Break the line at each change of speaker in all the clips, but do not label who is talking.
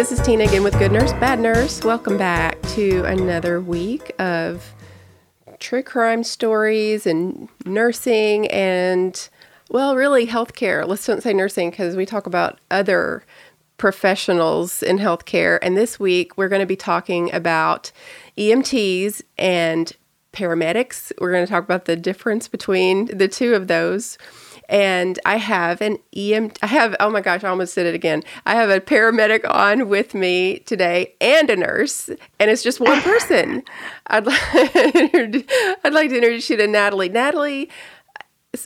This is Tina again with Good Nurse, Bad Nurse. Welcome back to another week of true crime stories and nursing and, well, really healthcare. Let's don't say nursing because we talk about other professionals in healthcare. And this week we're going to be talking about EMTs and paramedics. We're going to talk about the difference between the two of those and I have an EM. I have oh my gosh, I almost said it again. I have a paramedic on with me today and a nurse, and it's just one person. I'd like, I'd like to introduce you to Natalie. Natalie,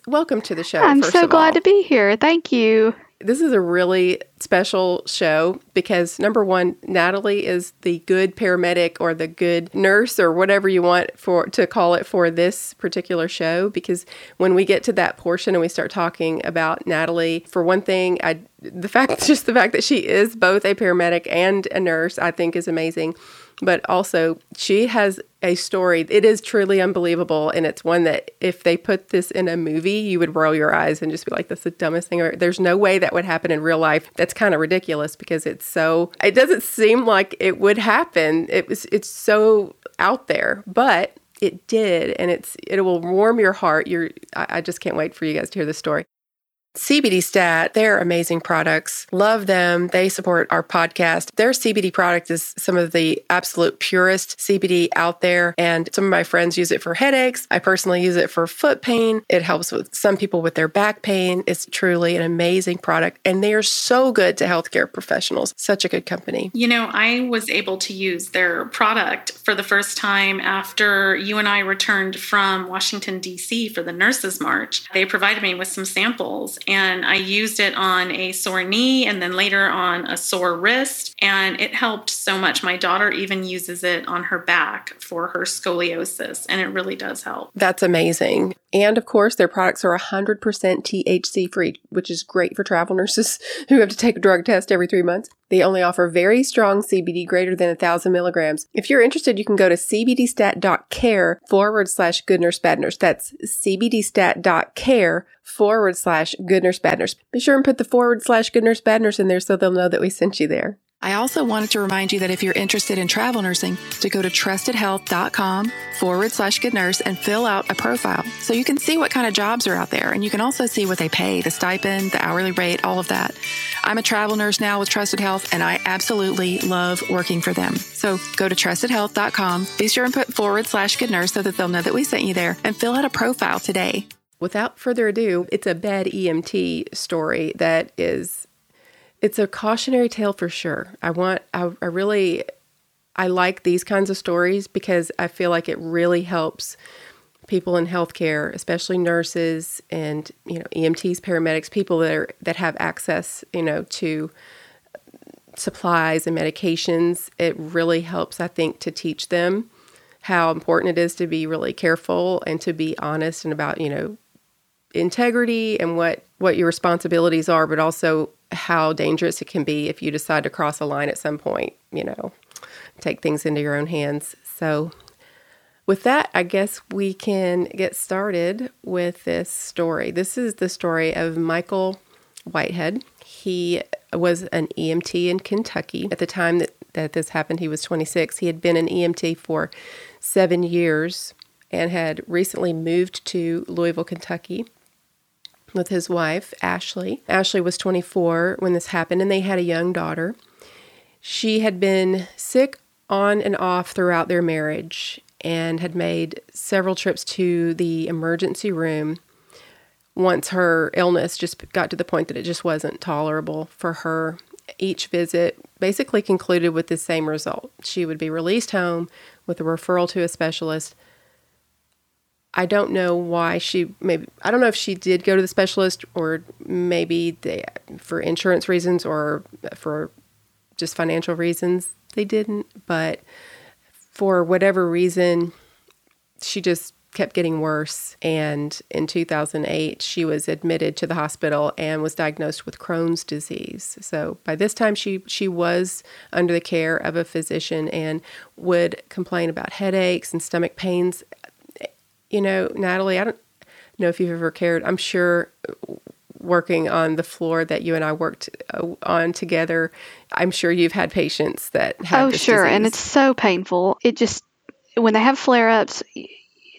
welcome to the show.
I'm so glad
all.
to be here. Thank you
this is a really special show because number one, Natalie is the good paramedic or the good nurse or whatever you want for to call it for this particular show. Because when we get to that portion and we start talking about Natalie, for one thing, I the fact just the fact that she is both a paramedic and a nurse, I think is amazing but also she has a story. It is truly unbelievable, and it's one that if they put this in a movie, you would roll your eyes and just be like, "That's the dumbest thing." Ever. There's no way that would happen in real life. That's kind of ridiculous because it's so. It doesn't seem like it would happen. It was. It's so out there, but it did, and it's. It will warm your heart. You're. I, I just can't wait for you guys to hear the story. CBD Stat, they're amazing products. Love them. They support our podcast. Their CBD product is some of the absolute purest CBD out there. And some of my friends use it for headaches. I personally use it for foot pain. It helps with some people with their back pain. It's truly an amazing product. And they are so good to healthcare professionals. Such a good company.
You know, I was able to use their product for the first time after you and I returned from Washington, D.C. for the Nurses March. They provided me with some samples and I used it on a sore knee and then later on a sore wrist. And it helped so much. My daughter even uses it on her back for her scoliosis, and it really does help.
That's amazing. And of course, their products are 100% THC free, which is great for travel nurses who have to take a drug test every three months. They only offer very strong CBD greater than 1,000 milligrams. If you're interested, you can go to cbdstat.care forward slash good nurse bad nurse. That's cbdstat.care forward slash good nurse bad nurse. Be sure and put the forward slash good nurse bad nurse in there so they'll know that we sent you there.
I also wanted to remind you that if you're interested in travel nursing, to go to trustedhealth.com forward slash good nurse and fill out a profile so you can see what kind of jobs are out there. And you can also see what they pay, the stipend, the hourly rate, all of that. I'm a travel nurse now with Trusted Health, and I absolutely love working for them. So go to trustedhealth.com, be sure and put forward slash good nurse so that they'll know that we sent you there, and fill out a profile today.
Without further ado, it's a bad EMT story that is it's a cautionary tale for sure. I want, I, I really, I like these kinds of stories because I feel like it really helps people in healthcare, especially nurses and you know EMTs, paramedics, people that are that have access, you know, to supplies and medications. It really helps, I think, to teach them how important it is to be really careful and to be honest and about you know integrity and what what your responsibilities are, but also how dangerous it can be if you decide to cross a line at some point, you know, take things into your own hands. So, with that, I guess we can get started with this story. This is the story of Michael Whitehead. He was an EMT in Kentucky. At the time that, that this happened, he was 26. He had been an EMT for seven years and had recently moved to Louisville, Kentucky with his wife, Ashley. Ashley was 24 when this happened, and they had a young daughter. She had been sick on and off throughout their marriage and had made several trips to the emergency room once her illness just got to the point that it just wasn't tolerable for her, each visit basically concluded with the same result. She would be released home with a referral to a specialist. I don't know why she maybe I don't know if she did go to the specialist or maybe they, for insurance reasons or for just financial reasons they didn't, but for whatever reason she just kept getting worse. And in 2008, she was admitted to the hospital and was diagnosed with Crohn's disease. So by this time, she, she was under the care of a physician and would complain about headaches and stomach pains. You know, Natalie, I don't know if you've ever cared. I'm sure working on the floor that you and I worked uh, on together, I'm sure you've had patients that have.
Oh, sure,
disease.
and it's so painful. It just when they have flare ups,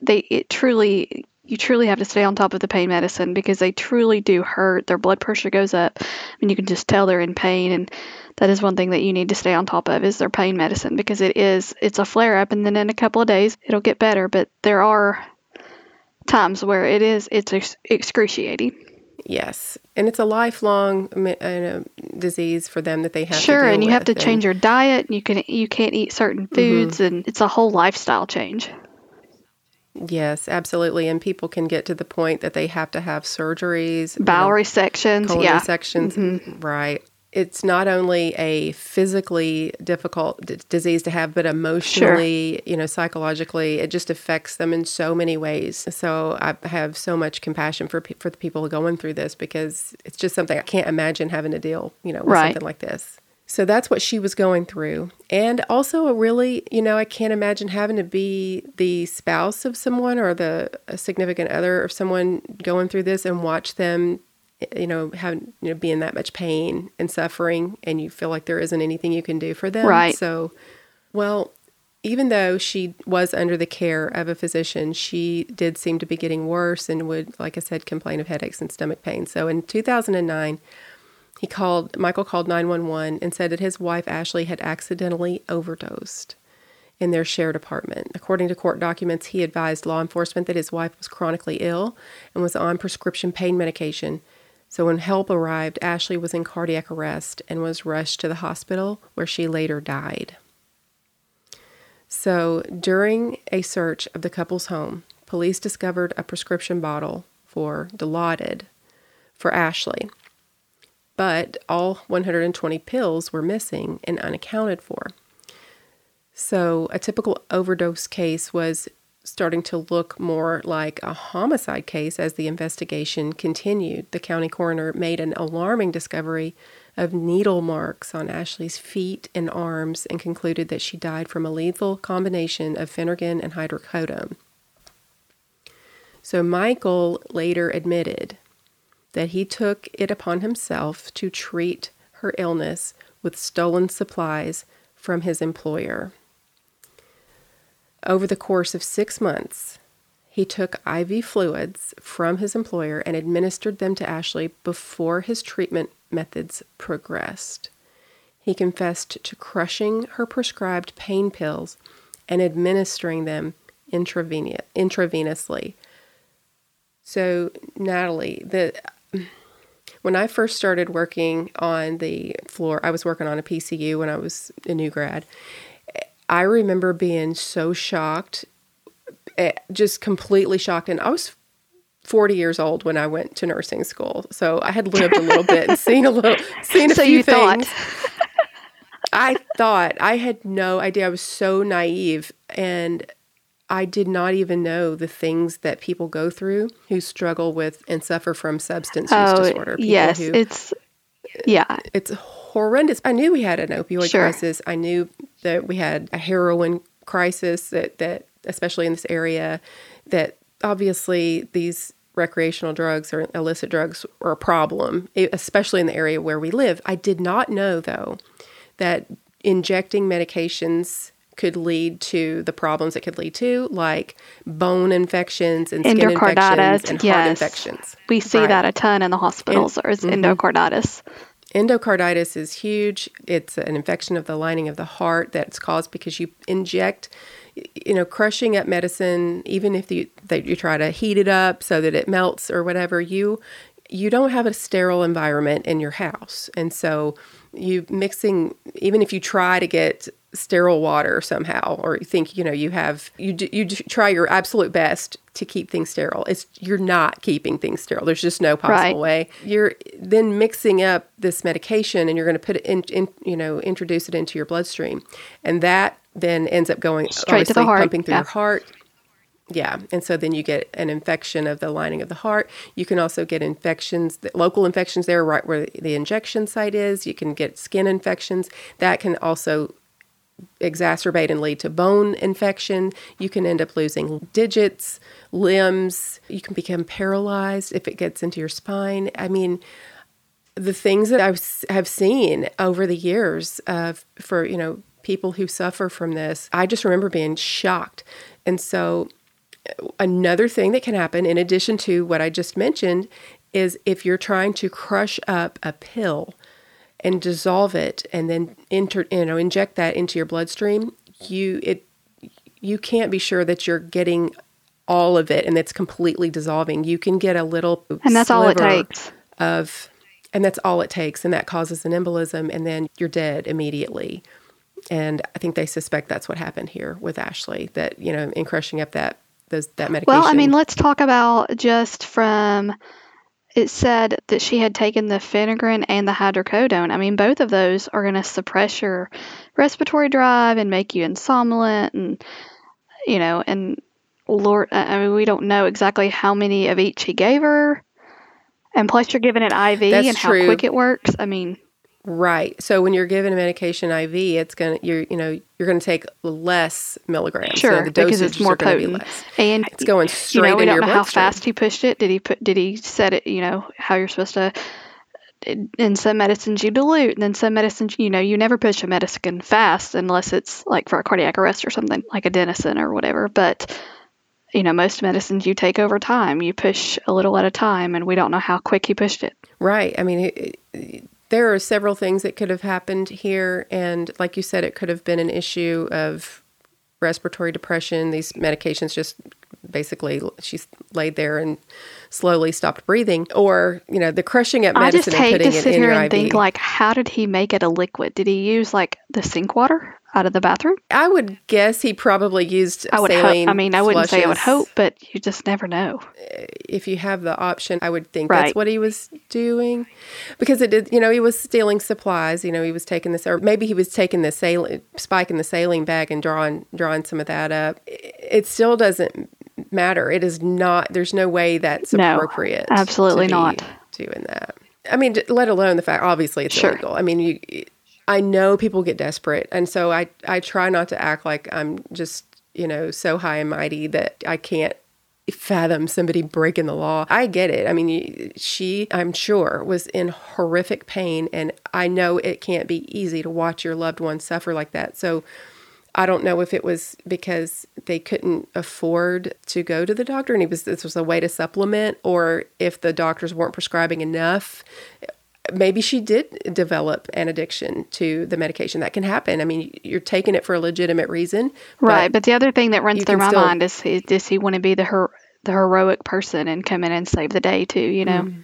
they it truly you truly have to stay on top of the pain medicine because they truly do hurt. Their blood pressure goes up, and you can just tell they're in pain. And that is one thing that you need to stay on top of is their pain medicine because it is it's a flare up, and then in a couple of days it'll get better. But there are times where it is it's ex- excruciating.
Yes, and it's a lifelong uh, disease for them that they have.
Sure, and you have to change your diet. You can you can't eat certain foods, mm-hmm. and it's a whole lifestyle change.
Yes, absolutely. And people can get to the point that they have to have surgeries,
bowel resections,
colon
yeah.
resections, mm-hmm. right. It's not only a physically difficult d- disease to have, but emotionally, sure. you know, psychologically, it just affects them in so many ways. So I have so much compassion for pe- for the people going through this because it's just something I can't imagine having to deal, you know, with right. something like this. So that's what she was going through. And also, a really, you know, I can't imagine having to be the spouse of someone or the significant other of someone going through this and watch them, you know, have, you know, be in that much pain and suffering and you feel like there isn't anything you can do for them.
Right.
So, well, even though she was under the care of a physician, she did seem to be getting worse and would, like I said, complain of headaches and stomach pain. So in 2009, he called Michael called 911 and said that his wife Ashley had accidentally overdosed in their shared apartment. According to court documents, he advised law enforcement that his wife was chronically ill and was on prescription pain medication. So when help arrived, Ashley was in cardiac arrest and was rushed to the hospital where she later died. So during a search of the couple's home, police discovered a prescription bottle for Dilaudid for Ashley but all 120 pills were missing and unaccounted for. So, a typical overdose case was starting to look more like a homicide case as the investigation continued. The county coroner made an alarming discovery of needle marks on Ashley's feet and arms and concluded that she died from a lethal combination of Phenergan and hydrocodone. So, Michael later admitted that he took it upon himself to treat her illness with stolen supplies from his employer. Over the course of six months, he took IV fluids from his employer and administered them to Ashley before his treatment methods progressed. He confessed to crushing her prescribed pain pills and administering them intravenously. So, Natalie, the when I first started working on the floor, I was working on a PCU when I was a new grad. I remember being so shocked, eh, just completely shocked. And I was 40 years old when I went to nursing school. So I had lived a little bit and seen a little, seen a
so
few
you
things.
Thought.
I thought I had no idea. I was so naive. And I did not even know the things that people go through who struggle with and suffer from substance use
oh,
disorder. People
yes,
who,
it's yeah,
it's horrendous. I knew we had an opioid sure. crisis. I knew that we had a heroin crisis that that especially in this area that obviously these recreational drugs or illicit drugs are a problem, especially in the area where we live. I did not know though that injecting medications could lead to the problems it could lead to, like bone infections and skin infections and
yes.
heart infections.
We see
right.
that a ton in the hospitals, or mm-hmm. endocarditis.
Endocarditis is huge. It's an infection of the lining of the heart that's caused because you inject you know, crushing up medicine, even if you that you try to heat it up so that it melts or whatever, you you don't have a sterile environment in your house, and so you mixing even if you try to get sterile water somehow or you think you know you have you do, you try your absolute best to keep things sterile. It's you're not keeping things sterile. There's just no possible right. way. You're then mixing up this medication and you're going to put it in, in, you know introduce it into your bloodstream. And that then ends up going
straight to the heart.
pumping through
yeah.
your heart yeah, and so then you get an infection of the lining of the heart. You can also get infections, local infections there, right where the injection site is. You can get skin infections. That can also exacerbate and lead to bone infection. You can end up losing digits, limbs. You can become paralyzed if it gets into your spine. I mean, the things that I have seen over the years of for you know people who suffer from this, I just remember being shocked. And so another thing that can happen, in addition to what I just mentioned, is if you're trying to crush up a pill and dissolve it and then enter, you know, inject that into your bloodstream, you it you can't be sure that you're getting all of it and it's completely dissolving. You can get a little
and that's all it takes
of and that's all it takes and that causes an embolism and then you're dead immediately and i think they suspect that's what happened here with ashley that you know in crushing up that those that medication.
Well, I mean, let's talk about just from it said that she had taken the phenergan and the hydrocodone. I mean, both of those are going to suppress your respiratory drive and make you insomnolent, and you know, and Lord, I mean, we don't know exactly how many of each he gave her, and plus you're giving it IV
That's
and
true.
how quick it works. I mean,
Right. So when you're given a medication IV, it's gonna you're you know you're gonna take less milligrams.
Sure,
so the
because it's more
potent.
And
it's going straight
you know, we
into
don't
your
know how fast he pushed it. Did he put? Did he set it? You know how you're supposed to. In some medicines you dilute, and then some medicines you know you never push a medicine fast unless it's like for a cardiac arrest or something like a adenosine or whatever. But you know most medicines you take over time. You push a little at a time, and we don't know how quick he pushed it.
Right. I mean. It, it, there are several things that could have happened here. And like you said, it could have been an issue of respiratory depression. These medications just basically, she's laid there and slowly stopped breathing. Or, you know, the crushing up medicine
I just hate to
it
sit here and
IV.
think, like, how did he make it a liquid? Did he use, like, the sink water? Out of the bathroom?
I would guess he probably used
I would
saline
hope. I mean, I wouldn't say I would hope, but you just never know.
Eh, if you have the option, I would think
Right.
that's what he was doing, because it did. You know, he was stealing supplies. You know, he was taking this, or maybe he was taking the saline, spiking the saline bag and drawing drawing some of that up. It still doesn't matter. It is not. There's no way that's
No,
appropriate.
absolutely not.
doing that. I mean, let alone the fact. Obviously, it's
Sure.
illegal. I mean, you. I know people get desperate, and so I I try not to act like I'm just you know so high and mighty that I can't fathom somebody breaking the law. I get it. I mean, she, I'm sure, was in horrific pain, and I know it can't be easy to watch your loved one suffer like that. So I don't know if it was because they couldn't afford to go to the doctor and it was this was a way to supplement, or if the doctors weren't prescribing enough. Maybe she did develop an addiction to the medication. That can happen. I mean, you're taking it for a legitimate reason,
Right, but the other thing that runs through my
still-
mind is, is does he want to be the her the heroic person and come in and save the day too? You know, mm-hmm.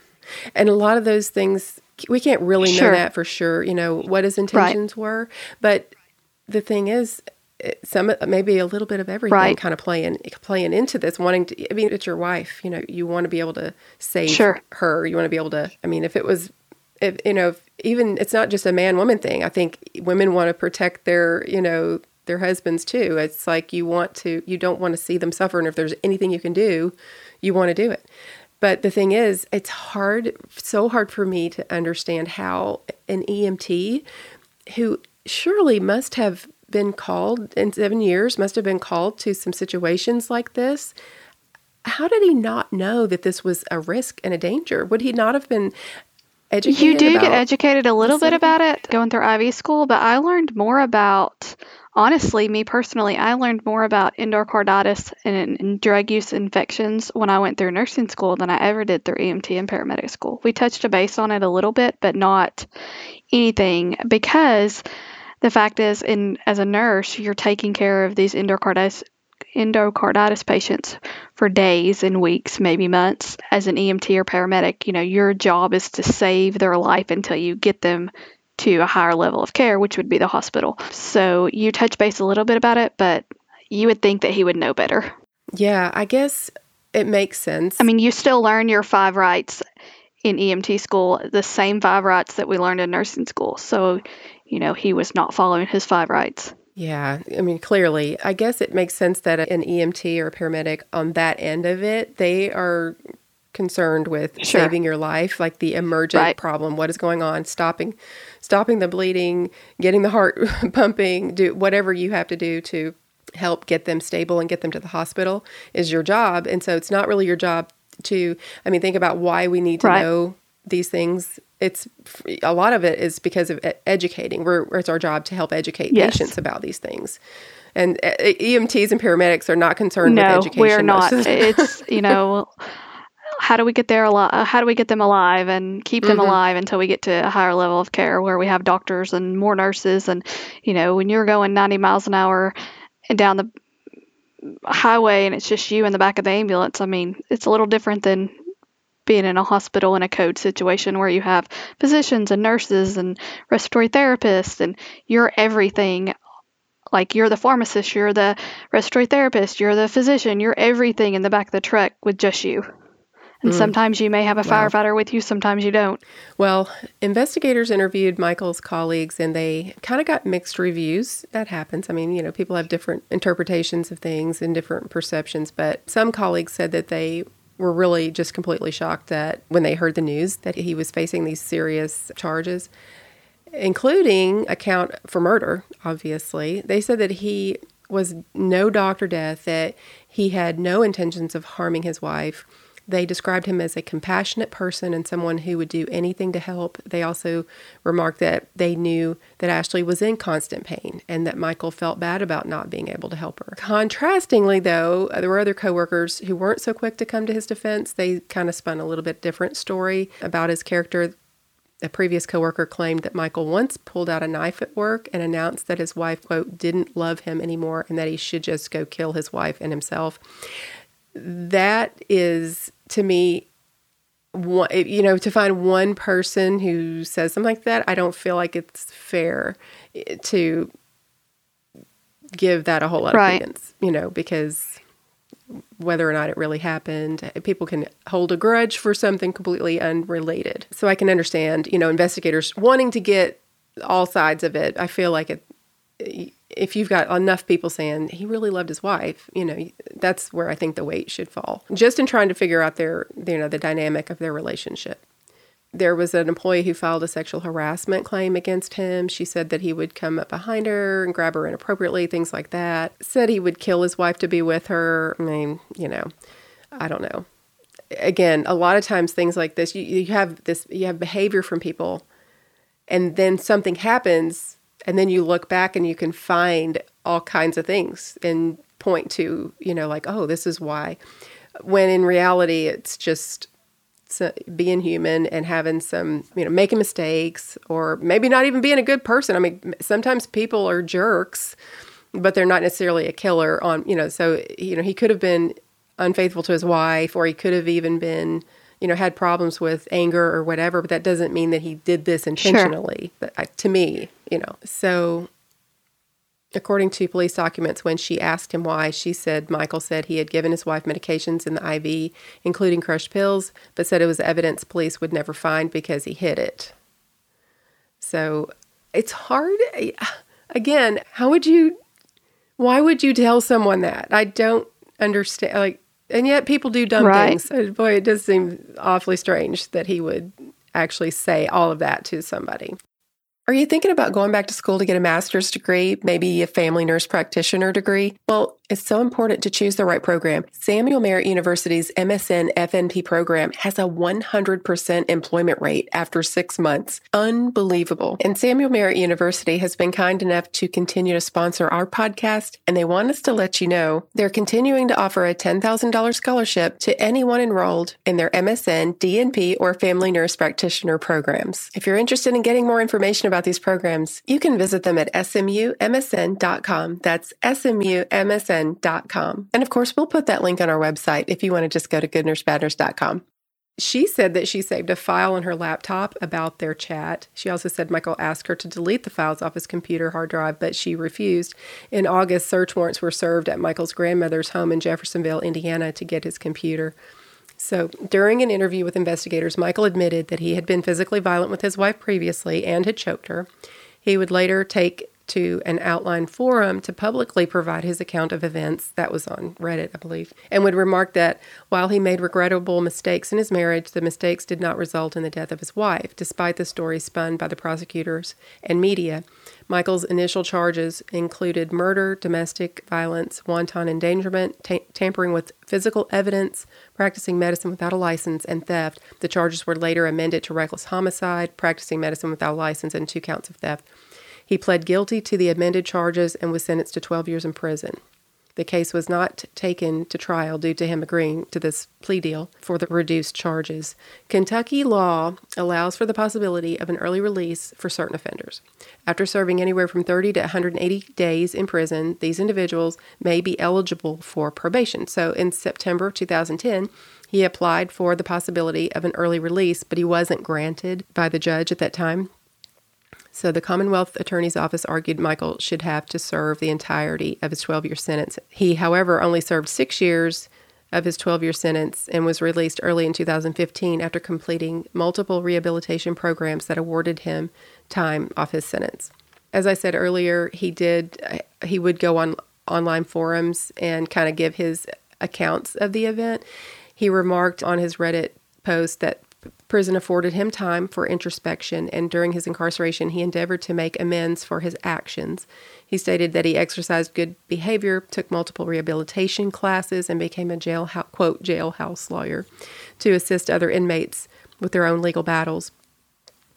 And a lot of those things, we can't really
Sure.
know that for sure, you know, what his intentions were. But the thing is, some maybe a little bit of everything
Right.
kind of playing playing into this wanting to i mean it's your wife you know you want to be able to save
Sure.
her you want to be able to i mean if it was if you know even it's not just a man woman thing. I think women want to protect their you know their husbands too. It's like you want to you don't want to see them suffer. And if there's anything you can do you want to do it. But the thing is it's hard so hard for me to understand how an emt who surely must have been called in seven years must have been called to some situations like this. How did he not know that this was a risk and a danger? Would he not have been educated
you do get educated a little bit about it going through IV school, but I learned more about. Honestly, me personally, I learned more about endocarditis and, and drug use infections when I went through nursing school than I ever did through EMT and paramedic school. We touched a base on it a little bit, but not anything because the fact is, in as a nurse, you're taking care of these endocarditis endocarditis patients for days and weeks, maybe months. As an EMT or paramedic, you know, your job is to save their life until you get them to a higher level of care, which would be the hospital. So you touch base a little bit about it, but you would think that he would know better.
Yeah, I guess it makes sense.
I mean, you still learn your five rights in EMT school, the same five rights that we learned in nursing school. So, you know, he was not following his five rights.
Yeah, I mean, clearly, I guess it makes sense that an EMT or a paramedic on that end of it, they are concerned with
Sure.
saving your life, like the emergent
Right.
problem, what is going on, stopping, stopping the bleeding, getting the heart pumping, do whatever you have to do to help get them stable and get them to the hospital is your job. And so it's not really your job to, I mean, think about why we need to
Right.
know these things. It's a lot of it is because of educating. We're, it's our job to help educate
Yes.
patients about these things. And uh, EMTs and paramedics are not concerned with education.
we're not.
of the time.
it's you know, how do we get there alive? How do we get them alive and keep them
Mhm.
alive until we get to a higher level of care where we have doctors and more nurses? And you know, when you're going 90 miles an hour and down the highway and it's just you in the back of the ambulance, I mean, it's a little different than being in a hospital in a code situation where you have physicians and nurses and respiratory therapists and you're everything like you're the pharmacist, you're the respiratory therapist, you're the physician, you're everything in the back of the truck with just you. And
Mm.
sometimes you may have a
Wow.
firefighter with you, sometimes you don't.
Well, investigators interviewed Michael's colleagues and they kind of got mixed reviews. That happens. I mean, you know, people have different interpretations of things and different perceptions, but some colleagues said that they were really just completely shocked that when they heard the news that he was facing these serious charges, including a count for murder, obviously. They said that he was no doctor death, that he had no intentions of harming his wife. They described him as a compassionate person and someone who would do anything to help. They also remarked that they knew that Ashley was in constant pain and that Michael felt bad about not being able to help her. Contrastingly, though, there were other coworkers who weren't so quick to come to his defense. They kind of spun a little bit different story about his character. A previous coworker claimed that Michael once pulled out a knife at work and announced that his wife, quote, didn't love him anymore and that he should just go kill his wife and himself. That is, to me, one, eh, you know, to find one person who says something like that, I don't feel like it's fair eh, to give that a whole lot
Right.
of credence, you know, because whether or not it really happened. Eh, people can hold a grudge for something completely unrelated. So I can understand, you know, investigators wanting to get all sides of it. I feel like it eh, if you've got enough people saying he really loved his wife, you know, that's where I think the weight should fall. Just in trying to figure out their, you know, the dynamic of their relationship. There was an employee who filed a sexual harassment claim against him. She said that he would come up behind her and grab her inappropriately, things like that. Said he would kill his wife to be with her. I mean, you know, I don't know. Again, a lot of times things like this, you, you have this, you have behavior from people, and then something happens, and then you look back and you can find all kinds of things and point to, you know, like, oh, this is why. When in reality, it's just being human and having some, you know, making mistakes or maybe not even being a good person. I mean, sometimes people are jerks, but they're not necessarily a killer on, you know, so, you know, he could have been unfaithful to his wife or he could have even been, you know, had problems with anger or whatever, but that doesn't mean that he did this intentionally. But I, to me, you know, so According to police documents, when she asked him why, she said Michael said he had given his wife medications in the IV, including crushed pills, but said it was evidence police would never find because he hid it. So it's hard. Again, how would you, why would you tell someone that? I don't understand. Like, and yet people do dumb
Right.
things. Boy, it does seem awfully strange that he would actually say all of that to somebody. Are you thinking about going back to school to get a master's degree, maybe a family nurse practitioner degree? Well, it's so important to choose the right program. Samuel Merritt University's MSN FNP program has a 100% employment rate after six months. Unbelievable. And Samuel Merritt University has been kind enough to continue to sponsor our podcast, and they want us to let you know they're continuing to offer a $10,000 scholarship to anyone enrolled in their MSN, DNP, or family nurse practitioner programs. If you're interested in getting more information about about these programs, you can visit them at smumsn.com. That's smumsn.com. And of course, we'll put that link on our website if you want to just go to goodnursebadnurse.com. She said that she saved a file on her laptop about their chat. She also said Michael asked her to delete the files off his computer hard drive, but she refused. In August, search warrants were served at Michael's grandmother's home in Jeffersonville, Indiana, to get his computer. So, during an interview with investigators, Michael admitted that he had been physically violent with his wife previously and had choked her. He would later take to an outline forum to publicly provide his account of events. That was on Reddit, I believe, and would remark that while he made regrettable mistakes in his marriage, the mistakes did not result in the death of his wife, despite the story spun by the prosecutors and media. Michael's initial charges included murder, domestic violence, wanton endangerment, ta- tampering with physical evidence, practicing medicine without a license, and theft. The charges were later amended to reckless homicide, practicing medicine without a license, and two counts of theft. He pled guilty to the amended charges and was sentenced to 12 years in prison. The case was not taken to trial due to him agreeing to this plea deal for the reduced charges. Kentucky law allows for the possibility of an early release for certain offenders. After serving anywhere from 30 to 180 days in prison, these individuals may be eligible for probation. So in September 2010, he applied for the possibility of an early release, but he wasn't granted by the judge at that time. So the Commonwealth Attorney's Office argued Michael should have to serve the entirety of his 12 year sentence. He, however, only served six years of his 12 year sentence and was released early in 2015 after completing multiple rehabilitation programs that awarded him time off his sentence. As I said earlier, he did uh, he would go on online forums and kind of give his accounts of the event. He remarked on his Reddit post that Prison afforded him time for introspection, and during his incarceration, he endeavored to make amends for his actions. He stated that he exercised good behavior, took multiple rehabilitation classes, and became a jail quote jailhouse lawyer to assist other inmates with their own legal battles.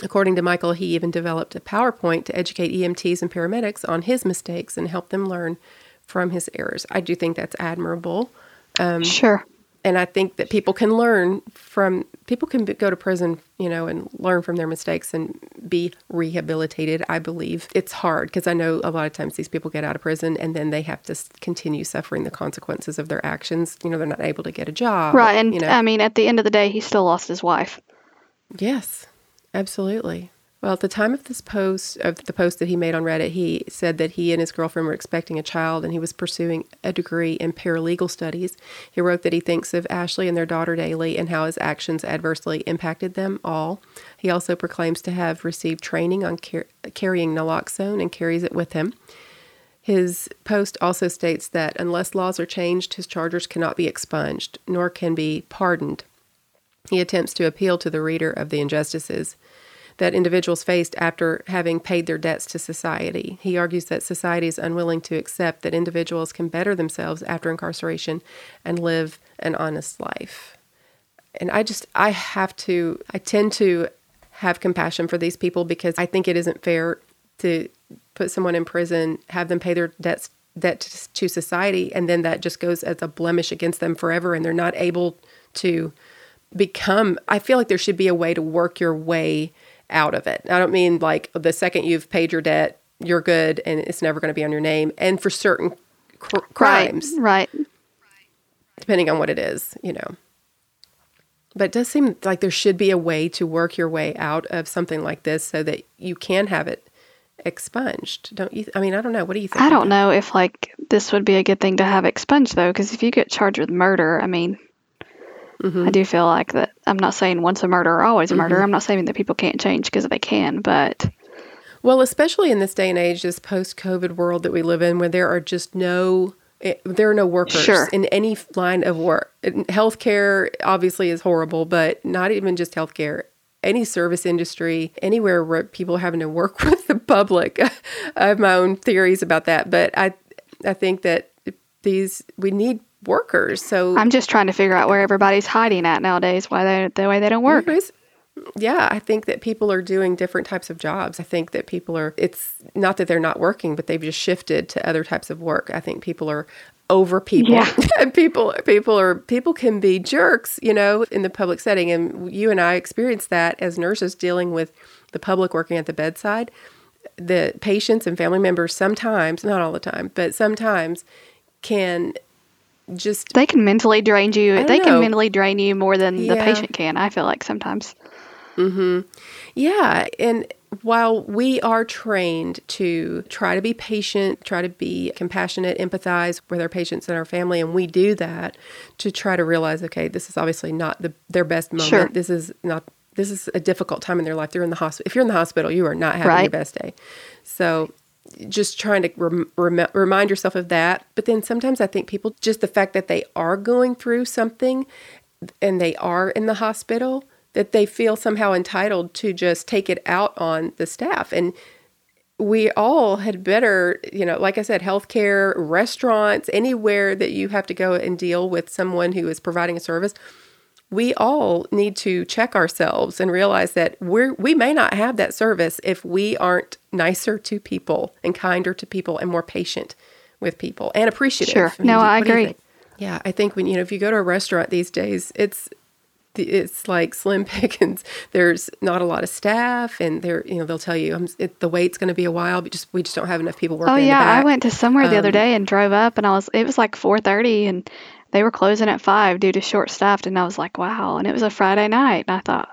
According to Michael, he even developed a PowerPoint to educate EMTs and paramedics on his mistakes and help them learn from his errors. I do think that's admirable.
Um, sure
and I think that people can learn from people can go to prison, you know, and learn from their mistakes and be rehabilitated. I believe it's hard because I know a lot of times these people get out of prison and then they have to continue suffering the consequences of their actions. You know, they're not able to get a job.
Right, and
you know.
I mean, at the end of the day, he still lost his wife.
Yes, absolutely. Well, at the time of this post, of the post that he made on Reddit, he said that he and his girlfriend were expecting a child and he was pursuing a degree in paralegal studies. He wrote that he thinks of Ashley and their daughter daily and how his actions adversely impacted them all. He also proclaims to have received training on car- carrying naloxone and carries it with him. His post also states that unless laws are changed, his charges cannot be expunged, nor can be pardoned. He attempts to appeal to the reader of the injustices that individuals faced after having paid their debts to society. He argues that society is unwilling to accept that individuals can better themselves after incarceration and live an honest life. And I just, I have to, I tend to have compassion for these people because I think it isn't fair to put someone in prison, have them pay their debts debt to society, and then that just goes as a blemish against them forever, and they're not able to become. I feel like there should be a way to work your way out of it. I don't mean like the second you've paid your debt, you're good and it's never going to be on your name. And for certain cr- crimes,
right, right,
depending on what it is, you know. But it does seem like there should be a way to work your way out of something like this so that you can have it expunged. Don't you? I mean, I don't know. What do you think?
I don't know if like this would be a good thing to have expunged though, because if you get charged with murder, I mean, Mm-hmm. I do feel like that. I'm not saying once a murder, always a murder. Mm-hmm. I'm not saying that people can't change because they can, but.
Well, especially in this day and age, this post COVID world that we live in, where there are just no. Eh, there are no workers
sure.
in any line of work. Healthcare obviously is horrible, but not even just healthcare any service industry, anywhere where people are having to work with the public. I have my own theories about that, but I I think that these we need workers. So
I'm just trying to figure out where everybody's hiding at nowadays. Why they the way they don't work.
Yeah, I think that people are doing different types of jobs. I think that people are. It's not that they're not working, but they've just shifted to other types of work. I think people are over people
yeah.
and people people are people can be jerks you know in the public setting and you and i experienced that as nurses dealing with the public working at the bedside the patients and family members sometimes, not all the time, but sometimes can just
They can mentally drain you. They
know.
can mentally drain you more than the patient can. I feel like sometimes. Hmm.
Yeah, and while we are trained to try to be patient, try to be compassionate, empathize with our patients and our family, and we do that to try to realize, okay, this is obviously not the, their best moment.
Sure.
This is not. This is a difficult time in their life. They're in the hospital. If you're in the hospital, you are not having your best day. So, just trying to rem- rem- remind yourself of that. But then sometimes I think people just the fact that they are going through something and they are in the hospital that they feel somehow entitled to just take it out on the staff and we all had better you know like i said healthcare restaurants anywhere that you have to go and deal with someone who is providing a service we all need to check ourselves and realize that we're we may not have that service if we aren't nicer to people and kinder to people and more patient with people and appreciative.
Sure.
mean,
No,
do-
I
what do you
agree.
Yeah, I think when you know if you go to a restaurant these days, it's it's like slim pickings. There's not a lot of staff, and they're you know they'll tell you um, it, the wait's going to be a while, but just we just don't have enough people working.
Oh yeah, I went to somewhere the other
Um,
day and drove up, and I was. It was like four thirty, and they were closing at five due to short staffed, and I was like, wow. And it was a Friday night, and I thought,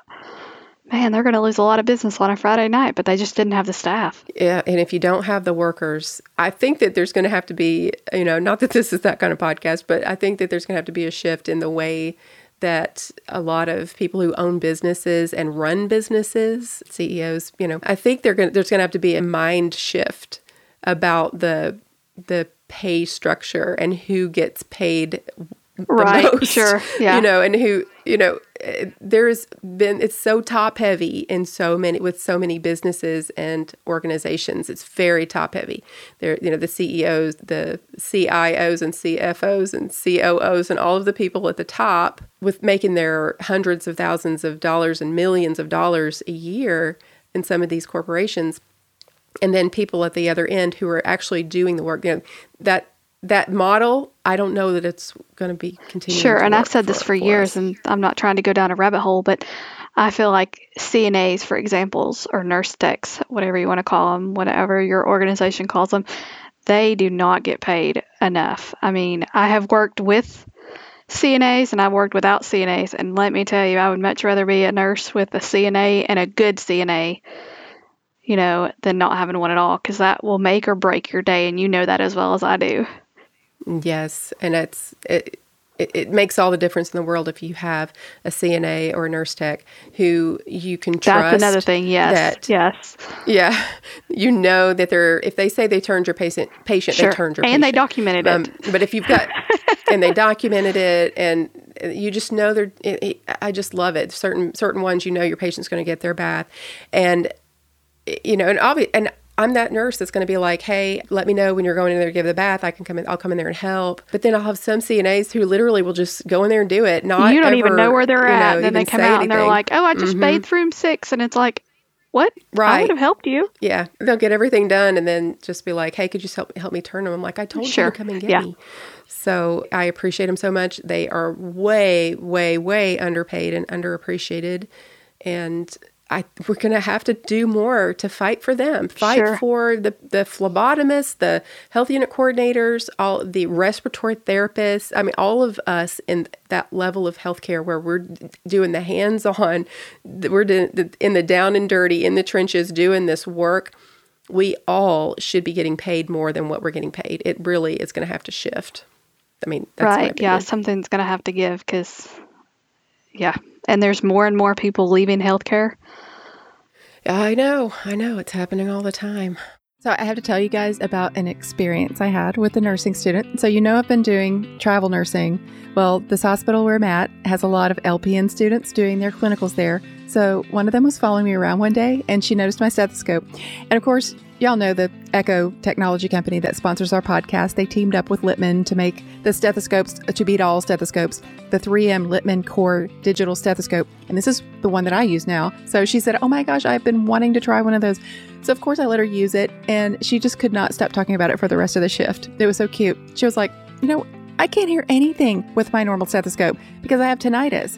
man, they're going to lose a lot of business on a Friday night, but they just didn't have the staff.
Yeah, and if you don't have the workers, I think that there's going to have to be, you know, not that this is that kind of podcast, but I think that there's going to have to be a shift in the way that a lot of people who own businesses and run businesses, CEOs, you know, I think they're going to, there's going to have to be a mind shift about the the pay structure and who gets paid the
Right,
most,
sure, yeah.
you know, and who, you know, there's been it's so top heavy in so many with so many businesses and organizations. It's very top heavy. There, you know, the CEOs, the CIOs and CFOs and COOs and all of the people at the top with making their hundreds of thousands of dollars and millions of dollars a year in some of these corporations and then people at the other end who are actually doing the work. You know, that that model, I don't know that it's going to be continuing.
Sure, and I've said this for, years,
us.
and I'm not trying to go down a rabbit hole, but I feel like CNAs, for examples, or nurse techs, whatever you want to call them, whatever your organization calls them, they do not get paid enough. I mean, I have worked with CNAs and I've worked without CNAs, and let me tell you, I would much rather be a nurse with a CNA and a good CNA, you know, than not having one at all, because that will make or break your day, and you know that as well as I do.
Yes, and it's it, it, it makes all the difference in the world if you have a CNA or a nurse tech who you can trust.
That's another thing. Yes.
that-
yes.
Yeah, you know that they're if they say they turned your patient patient,
Sure.
they turned your patient.
And they
patient.
documented it.
Um, but if you've got and they documented it, and you just know they're. It, it, I just love it. Certain certain ones, you know, your patient's going to get their bath, and you know, and obvi- and I'm that nurse that's going to be like, hey, let me know when you're going in there to give the bath. I can come in. I'll come in there and help. But then I'll have some CNAs who literally will just go in there and do it. Not
you don't even know where they're
you
at.
know,
and then they come
say
out and they're like, "Oh, I just
Mhm.
bathed room six. and it's like, "What? I would have helped you."
Yeah, they'll get everything done and then just be like, "Hey, could you just help help me turn them?" I'm like, "I told you to come and get
Yeah.
me." So I appreciate them so much. They are way, way, way underpaid and underappreciated, and I we're gonna have to do more to fight for them. Fight
Sure.
for the the phlebotomists, the health unit coordinators, all the respiratory therapists. I mean, all of us in that level of healthcare where we're doing the hands-on, we're in the down and dirty in the trenches doing this work we all should be getting paid more than what we're getting paid. It really is going to have to shift. I mean,
right? Yeah, something's gonna have to give because, yeah, and there's more and more people leaving healthcare.
I know, I know, it's happening all the time.
So, I have to tell you guys about an experience I had with a nursing student. So, you know, I've been doing travel nursing. Well, this hospital where I'm at has a lot of LPN students doing their clinicals there. So, one of them was following me around one day and she noticed my stethoscope. And of course, y'all know the Eko technology company that sponsors our podcast. They teamed up with Littmann to make the stethoscopes uh, to beat all stethoscopes, the 3M Littmann Core digital stethoscope. And this is the one that I use now. So she said, Oh my gosh, I've been wanting to try one of those. So, of course, I let her use it, and she just could not stop talking about it for the rest of the shift. It was so cute. She was like, You know, I can't hear anything with my normal stethoscope because I have tinnitus.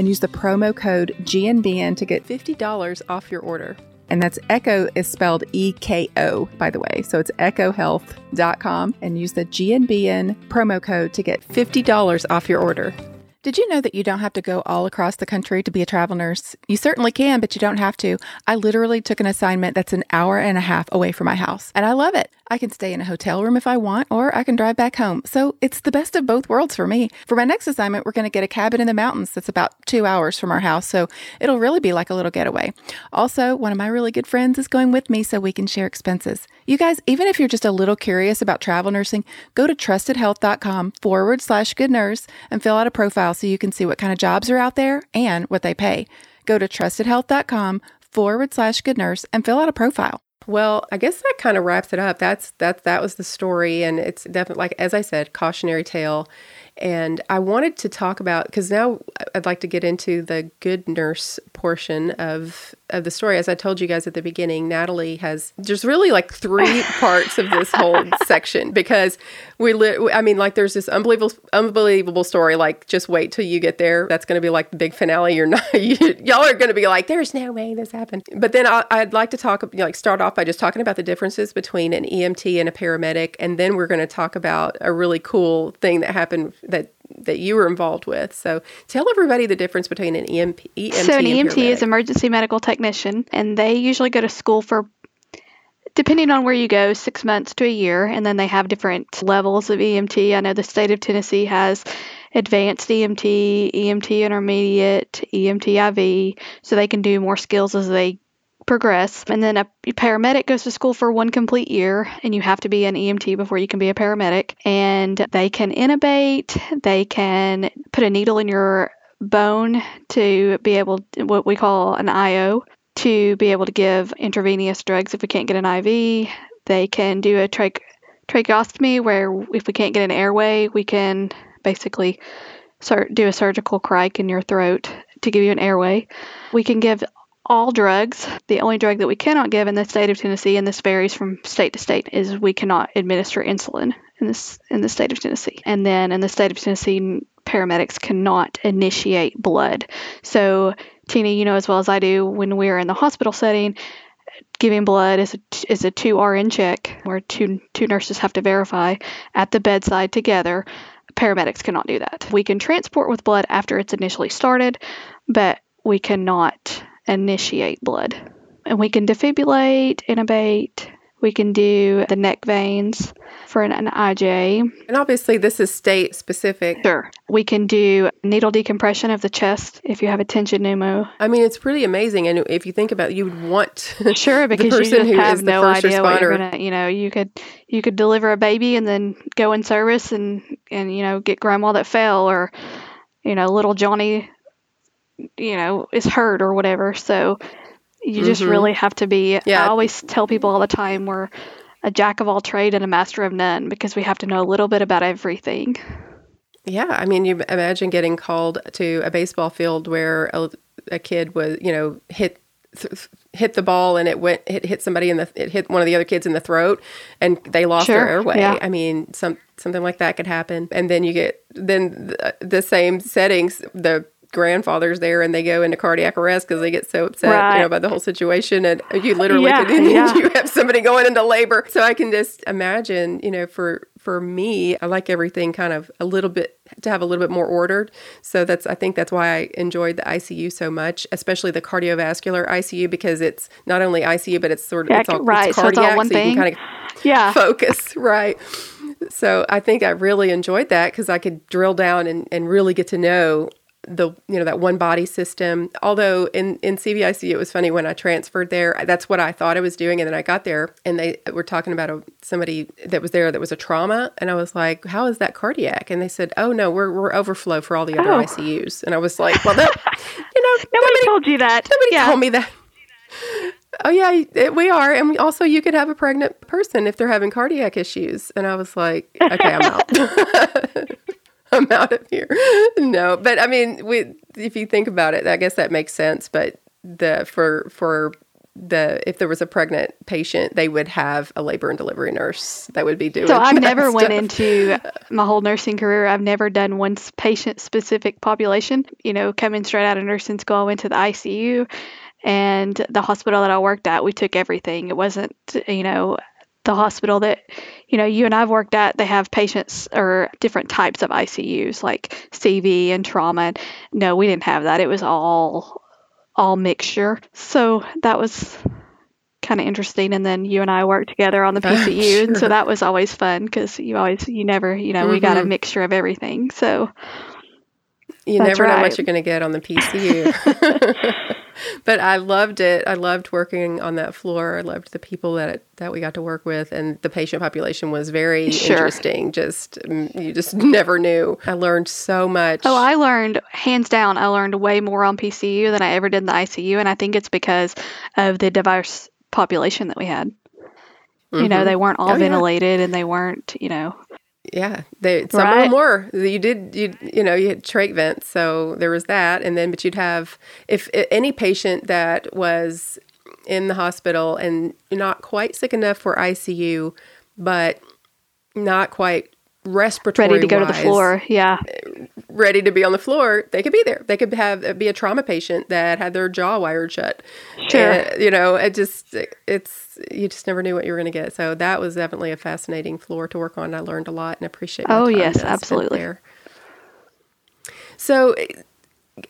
and use the promo code GNBN to get
$50 off your order.
And that's Eko is spelled E K O, by the way. So it's ekohealth.com and use the GNBN promo code to get
$50 off your order.
Did you know that you don't have to go all across the country to be a travel nurse? You certainly can, but you don't have to. I literally took an assignment that's an hour and a half away from my house, and I love it. I can stay in a hotel room if I want, or I can drive back home. So it's the best of both worlds for me. For my next assignment, we're going to get a cabin in the mountains that's about two hours from our house. So it'll really be like a little getaway. Also, one of my really good friends is going with me so we can share expenses. You guys, even if you're just a little curious about travel nursing, go to trustedhealth.com forward slash good nurse and fill out a profile so you can see what kind of jobs are out there and what they pay. Go to trustedhealth.com forward slash good nurse and fill out a profile.
Well, I guess that kind of wraps it up. That's that that was the story and it's definitely like as I said, cautionary tale. And I wanted to talk about because now I'd like to get into the good nurse portion of of the story. As I told you guys at the beginning, Natalie has there's really like three parts of this whole section because we li- I mean like there's this unbelievable unbelievable story like just wait till you get there. That's going to be like the big finale. You're not you, y'all are going to be like there's no way this happened. But then I, would like to talk you know, like start off by just talking about the differences between an EMT and a paramedic and then we're going to talk about a really cool thing that happened that that you were involved with. So tell everybody the difference between an EMP, EMT
so an EMT is emergency medical technician, and they usually go to school for depending on where you go, six months to a year, and then they have different levels of EMT. I know the state of Tennessee has advanced EMT, EMT intermediate, EMT IV, so they can do more skills as they progress. And then a paramedic goes to school for one complete year, and you have to be an EMT before you can be a paramedic. And they can intubate, they can put a needle in your bone to be able what we call an IO to be able to give intravenous drugs if we can't get an IV. They can do a trache- tracheostomy where if we can't get an airway, we can basically do a surgical cric in your throat to give you an airway. We can give all drugs. The only drug that we cannot give in the state of Tennessee, and this varies from state to state, is we cannot administer insulin in this in the state of Tennessee. And then in the state of Tennessee, paramedics cannot initiate blood. So, Tina, you know as well as I do, when we're in the hospital setting, giving blood is a, is a two RN check where two two nurses have to verify at the bedside together. Paramedics cannot do that. We can transport with blood after it's initially started, but we cannot initiate blood. And we can defibrillate, intubate, we can do the neck veins for an, an, IJ.
And obviously, this is state specific.
Sure. We can do needle decompression of the chest if you have a tension pneumo.
I mean, it's pretty amazing. And if you think about it, you would want
sure because you just have no idea responder. what you're gonna. You know, you could you could deliver a baby and then go in service and and you know get grandma that fell or you know little Johnny you know is hurt or whatever so you just mm-hmm. really have to be yeah. i always tell people all the time we're a jack of all trade and a master of none because we have to know a little bit about everything
yeah i mean you imagine getting called to a baseball field where a, a kid was you know hit th- hit the ball and it went it hit somebody in the it hit one of the other kids in the throat and they lost sure. their airway yeah. i mean some something like that could happen and then you get then the, the same settings the grandfather's there and they go into cardiac arrest because they get so upset, right. you know, by the whole situation. And you literally yeah, can, yeah. you have somebody going into labor. So I can just imagine, you know, for for me, I like everything kind of a little bit to have a little bit more ordered. So that's I think that's why I enjoyed the ICU so much, especially the cardiovascular ICU because it's not only ICU but it's sort of
yeah,
it's all
right.
it's cardiac,
so, it's all one
so
thing.
you can kind of yeah. focus right. So I think I really enjoyed that because I could drill down and, and really get to know the you know that one body system. Although in in CVIC it was funny when I transferred there. That's what I thought I was doing, and then I got there and they were talking about a, somebody that was there that was a trauma, and I was like, "How is that cardiac?" And they said, "Oh no, we're we're overflow for all the other
Oh.
ICUs." And I was like, "Well, that you know,
Nobody told you that.
Nobody
yeah.
told me that. Oh yeah, it, we are, and we also you could have a pregnant person if they're having cardiac issues. And I was like, okay, I'm out. I'm out of here. No, but I mean, we if you think about it, I guess that makes sense. But the for for the if there was a pregnant patient, they would have a labor and delivery nurse that would be doing.
So I've
that
never went
stuff.
into my whole nursing career. I've never done one patient specific population. You know, coming straight out of nursing school, I went to the ICU, and the hospital that I worked at, we took everything. It wasn't, you know, the hospital that, you know, you and I've worked at. They have patients or different types of ICUs like CV and trauma. No, we didn't have that. It was all all mixture. So that was kind of interesting. And then you and I worked together on the
Oh,
PCU, and so that was always fun because you always, you never, you know, we got a
Mhm.
mixture of everything. So
You never know what you're going to get on the PCU. but I loved it. I loved working on that floor. I loved the people that that we got to work with, and the patient population was very
Sure.
interesting. Just mm, you just never knew. I learned so much.
Oh, I learned hands down. I learned way more on PCU than I ever did in the ICU, and I think it's because of the diverse population that we had. You know,
Mhm.
they weren't all
Oh, yeah.
ventilated, and they weren't, you know,
yeah, they, some of them were. You did you you know you had trach vents, so there was that, and then but you'd have if any patient that was in the hospital and not quite sick enough for ICU, but not quite respiratory
ready to go to the floor. Yeah,
ready to be on the floor, they could be there. They could have be a trauma patient that had their jaw wired shut.
Sure.
And, you know, it just it's you just never knew what you were going to get. So that was definitely a fascinating floor to work on. I learned a lot and appreciate.
Oh, yes,
that I spent
absolutely.
There. So.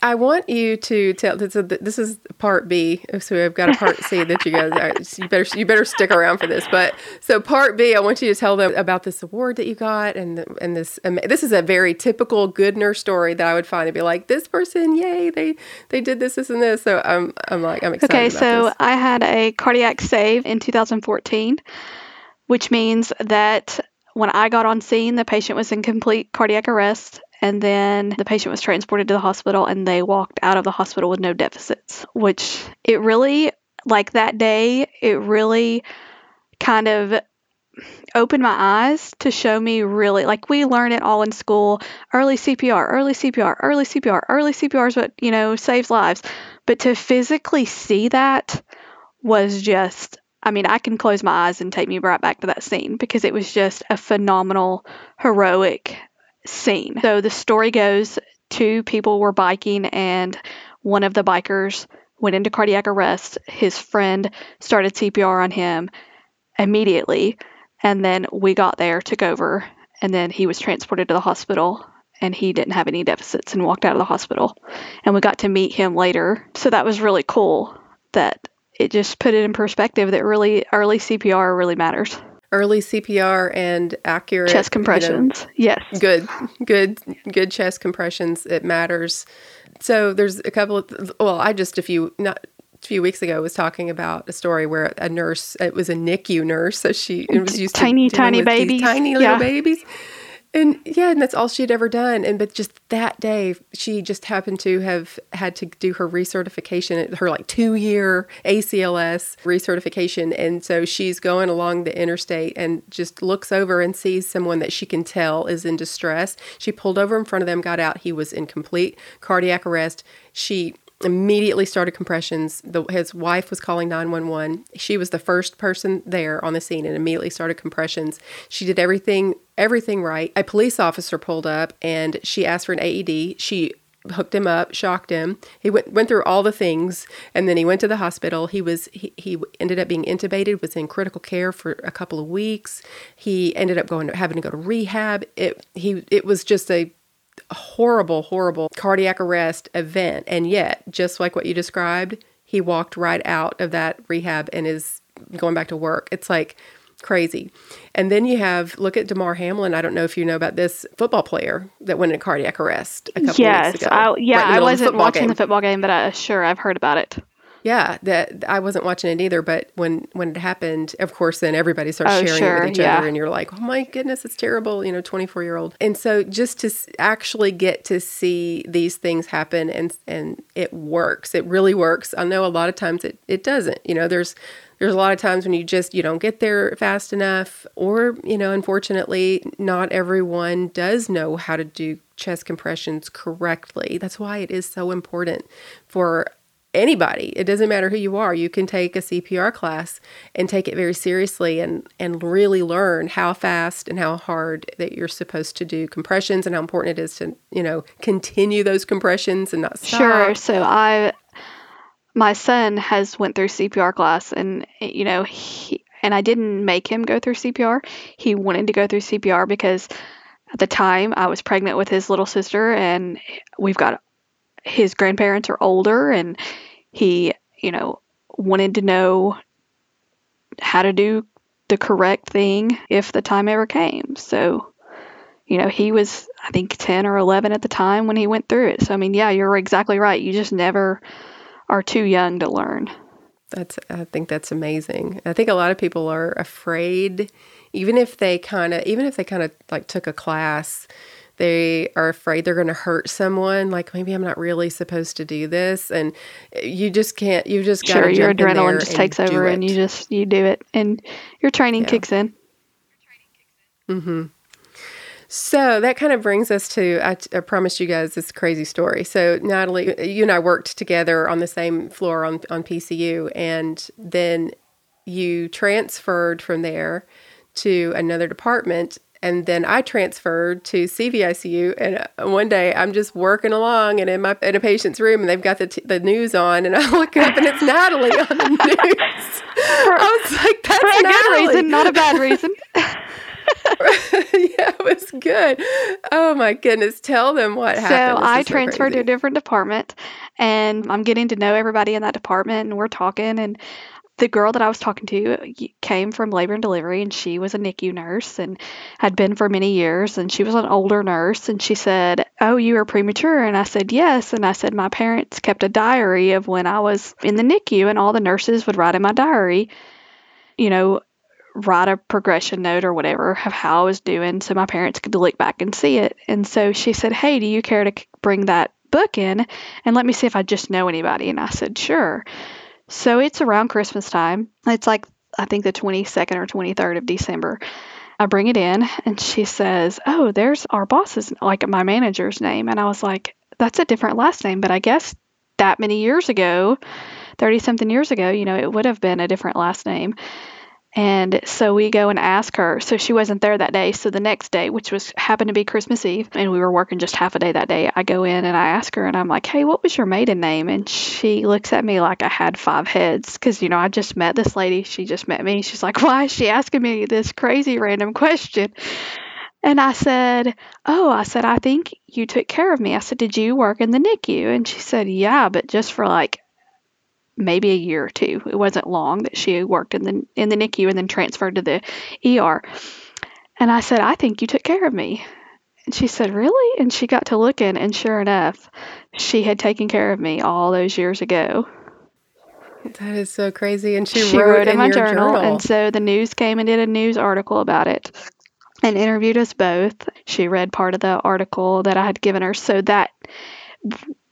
I want you to tell. This is, this is part B, so I've got a part C that you guys. So you better you better stick around for this. But so part B, I want you to tell them about this award that you got, and and this. Um, this is a very typical good nurse story that I would find and be like, this person, yay, they they did this, this, and this. So I'm I'm like I'm excited.
Okay, so
this.
I had a cardiac save in 2014, which means that when I got on scene, the patient was in complete cardiac arrest, and then the patient was transported to the hospital, and they walked out of the hospital with no deficits, which it really, like that day, it really kind of opened my eyes to show me really like we learn it all in school. Early CPR early CPR early CPR early CPR is what you know saves lives. But to physically see that was just I mean I can close my eyes and take me right back to that scene because it was just a phenomenal heroic scene. So the story goes two people were biking and one of the bikers went into cardiac arrest. His friend started CPR on him immediately and then we got there took over and then he was transported to the hospital and he didn't have any deficits and walked out of the hospital. And we got to meet him later. So that was really cool that it just put it in perspective that really early cpr really matters
early CPR and accurate
chest
you know,
compressions. Yes.
good good good chest compressions. It matters. So there's a couple of well i just a few not a few weeks ago was talking about a story where a nurse it was a nicu nurse so she it was used
Tiny,
to
tiny babies.
tiny little
Yeah.
babies and yeah and that's all she'd ever done. And but just that day she just happened to have had to do her recertification her like two year acls recertification. And so she's going along the interstate and just looks over and sees someone that she can tell is in distress. She pulled over in front of them got out. He was in complete cardiac arrest. She immediately started compressions. The, his wife was calling 911. She was the first person there on the scene and immediately started compressions. She did everything everything right. A police officer pulled up and she asked for an AED. She hooked him up, shocked him. He went went through all the things and then he went to the hospital. He was he, he ended up being intubated, was in critical care for a couple of weeks. He ended up going to, having to go to rehab. It he it was just a horrible, horrible cardiac arrest event. And yet, just like what you described, he walked right out of that rehab and is going back to work. It's like crazy. And then you have look at Damar Hamlin. I don't know if you know about this football player that went in cardiac arrest a couple
yes,
weeks ago.
I, yeah,
right
I wasn't watching
game.
the football game, but I, sure I've heard about it.
Yeah, that I wasn't watching it either. But when when it happened, of course, then everybody starts
Oh,
sharing
sure,
it with each
yeah.
other, and you're like, "Oh my goodness, it's terrible!" You know, 24 year old. And so just to actually get to see these things happen, and and it works. It really works. I know a lot of times it it doesn't. You know, there's there's a lot of times when you just you don't get there fast enough, or you know, unfortunately, not everyone does know how to do chest compressions correctly. That's why it is so important for anybody it doesn't matter who you are you can take a cpr class and take it very seriously and and really learn how fast and how hard that you're supposed to do compressions and how important it is to you know continue those compressions and not stop.
Sure. So I, my son has went through CPR class, and you know, he, and I didn't make him go through CPR. He wanted to go through CPR because at the time I was pregnant with his little sister, and we've got his grandparents are older, and he, you know, wanted to know how to do the correct thing if the time ever came. So you know, he was, I think, 10 or 11 at the time when he went through it. So, I mean, yeah, you're exactly right. You just never are too young to learn.
That's I think that's amazing. I think a lot of people are afraid even if they kind of even if they kind of like took a class, they are afraid they're going to hurt someone like maybe I'm not really supposed to do this and you just can't you just got
Sure, your
jump in there
adrenaline just takes over and you just, you do it and your training
Yeah.
kicks in.
mm-hmm so that kind of brings us to I, I promised you guys this crazy story. So Natalie, you and I worked together on the same floor on on PCU, and then you transferred from there to another department. And then I transferred to CVICU, and uh, one day I'm just working along, and in my in a patient's room, and they've got the t- the news on, and I look up, and it's Natalie on the news. I was like, "That's
For a good reason, not a bad reason.
yeah, it was good. Oh my goodness. Tell them what
so
happened.
I
so
transferred to a different department and I'm getting to know everybody in that department and we're talking and the girl that I was talking to came from labor and delivery and she was a NICU nurse and had been for many years and she was an older nurse and she said, "Oh, you were premature." And I said, "Yes." And I said, "My parents kept a diary of when I was in the NICU and all the nurses would write in my diary, you know, write a progression note or whatever of how I was doing so my parents could look back and see it. And so she said, Hey, do you care to bring that book in and let me see if I just know anybody? And I said, Sure. So it's around Christmas time. It's like, I think the 22nd or 23rd of December. I bring it in and she says, Oh, there's our boss's, like my manager's name. And I was like, That's a different last name, but I guess that many years ago, 30 something years ago, you know, it would have been a different last name. And so we go and ask her. So she wasn't there that day. So the next day, which was happened to be Christmas Eve, and we were working just half a day that day, I go in and I ask her, and I'm like, "Hey, what was your maiden name?" And she looks at me like I had five heads, because you know I just met this lady. She just met me. She's like, "Why is she asking me this crazy random question?" And I said, Oh, I said, I think you took care of me. I said, Did you work in the NICU? And she said, Yeah, but just for like maybe a year or two. It wasn't long that she worked in the in the NICU and then transferred to the ER. And I said, I think you took care of me. And she said, Really? And she got to looking, and sure enough, she had taken care of me all those years ago.
That is so crazy. And she,
She
wrote,
wrote in
in
my journal,
journal.
and so the news came and did a news article about it and interviewed us both. She read part of the article that I had given her. So that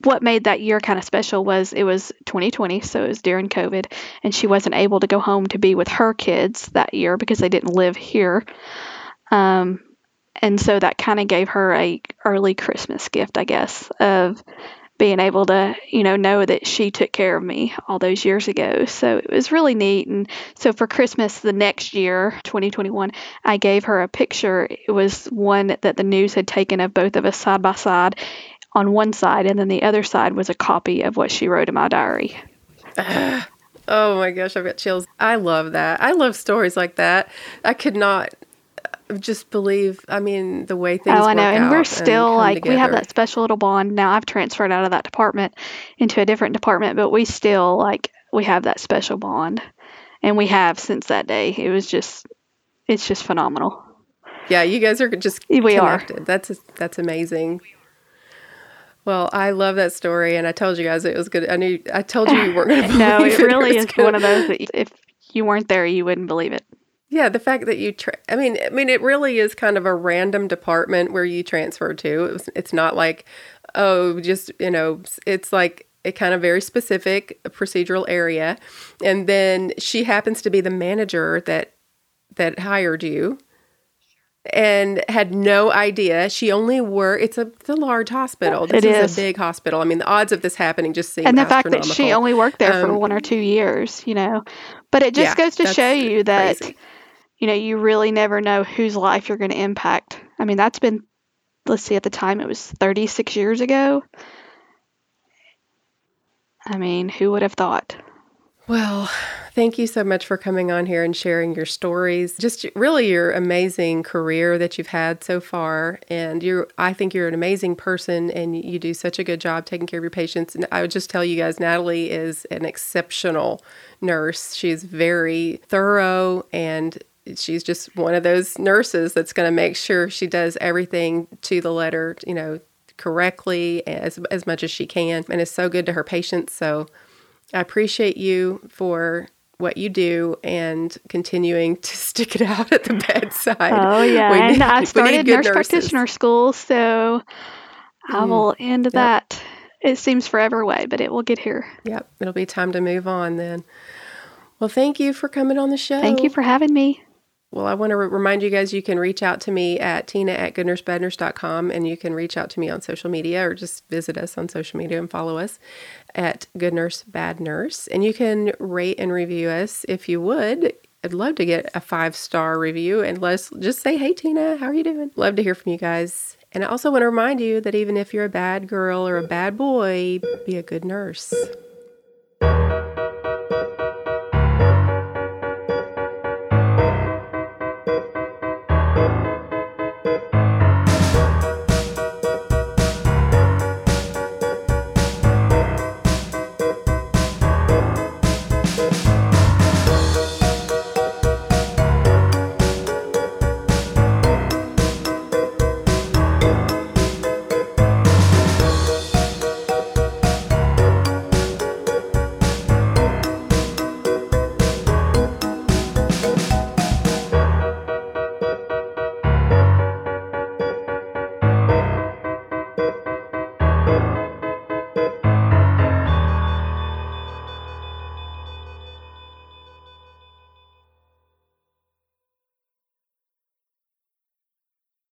what made that year kind of special was it was 2020, so it was during COVID, and she wasn't able to go home to be with her kids that year because they didn't live here. Um, and so that kind of gave her a early Christmas gift, I guess, of being able to, you know, know that she took care of me all those years ago. So it was really neat. And so for Christmas the next year, 2021, I gave her a picture. It was one that the news had taken of both of us side by side on one side, and then the other side was a copy of what she wrote in my diary.
oh my gosh, I've got chills. I love that. I love stories like that. I could not uh, just believe, I mean, the way things
Oh, I know. And we're still
come
like, we have that special little bond. Now I've transferred out of that department into a different department, but we still like, we have that special bond. And we have since that day. It was just, it's just phenomenal.
Yeah, you guys are just
We
connected. That's that's amazing. Well, I love that story, and I told you guys it was good. I knew I told you you weren't going to.
no, it really
was
is
gonna-
one of those that if you weren't there, you wouldn't believe it.
Yeah, the fact that you, tra- I mean, I mean, it really is kind of a random department where you transfer to. It was, it's not like, oh, just you know, it's like a kind of very specific procedural area, and then she happens to be the manager that that hired you, and had no idea. She only worked. It's a, it's a large hospital. This
It
is,
is.
a big hospital. I mean, the odds of this happening just seem
and the fact that she only worked there for
Um,
one or two years, you know. But it just
Yeah,
goes to show you that,
crazy.
you know, you really never know whose life you're going to impact. I mean, that's been, let's see, at the time it was 36 years ago. I mean, who would have thought?
Well, thank you so much for coming on here and sharing your stories. Just really your amazing career that you've had so far. And you're I think you're an amazing person and you do such a good job taking care of your patients. And I would just tell you guys Natalie is an exceptional nurse. She's very thorough and she's just one of those nurses that's going to make sure she does everything to the letter, you know, correctly as as much as she can and is so good to her patients. So I appreciate you for what you do and continuing to stick it out at the bedside.
Oh, yeah.
We
and
need-
I started nurse
nurses.
practitioner school, so I
Mm,
will end that. It seems forever away, but it will get here.
Yep, it'll be time to move on then. Well, thank you for coming on the show.
Thank you for having me.
Well, I want to re- remind you guys you can reach out to me at tina at goodnursebadnurse.com and you can reach out to me on social media or just visit us on social media and follow us at Good Nurse Bad Nurse. And you can rate and review us if you would. I'd love to get a five star review and let's just say, hey, Tina, how are you doing? Love to hear from you guys. And I also want to remind you that even if you're a bad girl or a bad boy, be a good nurse.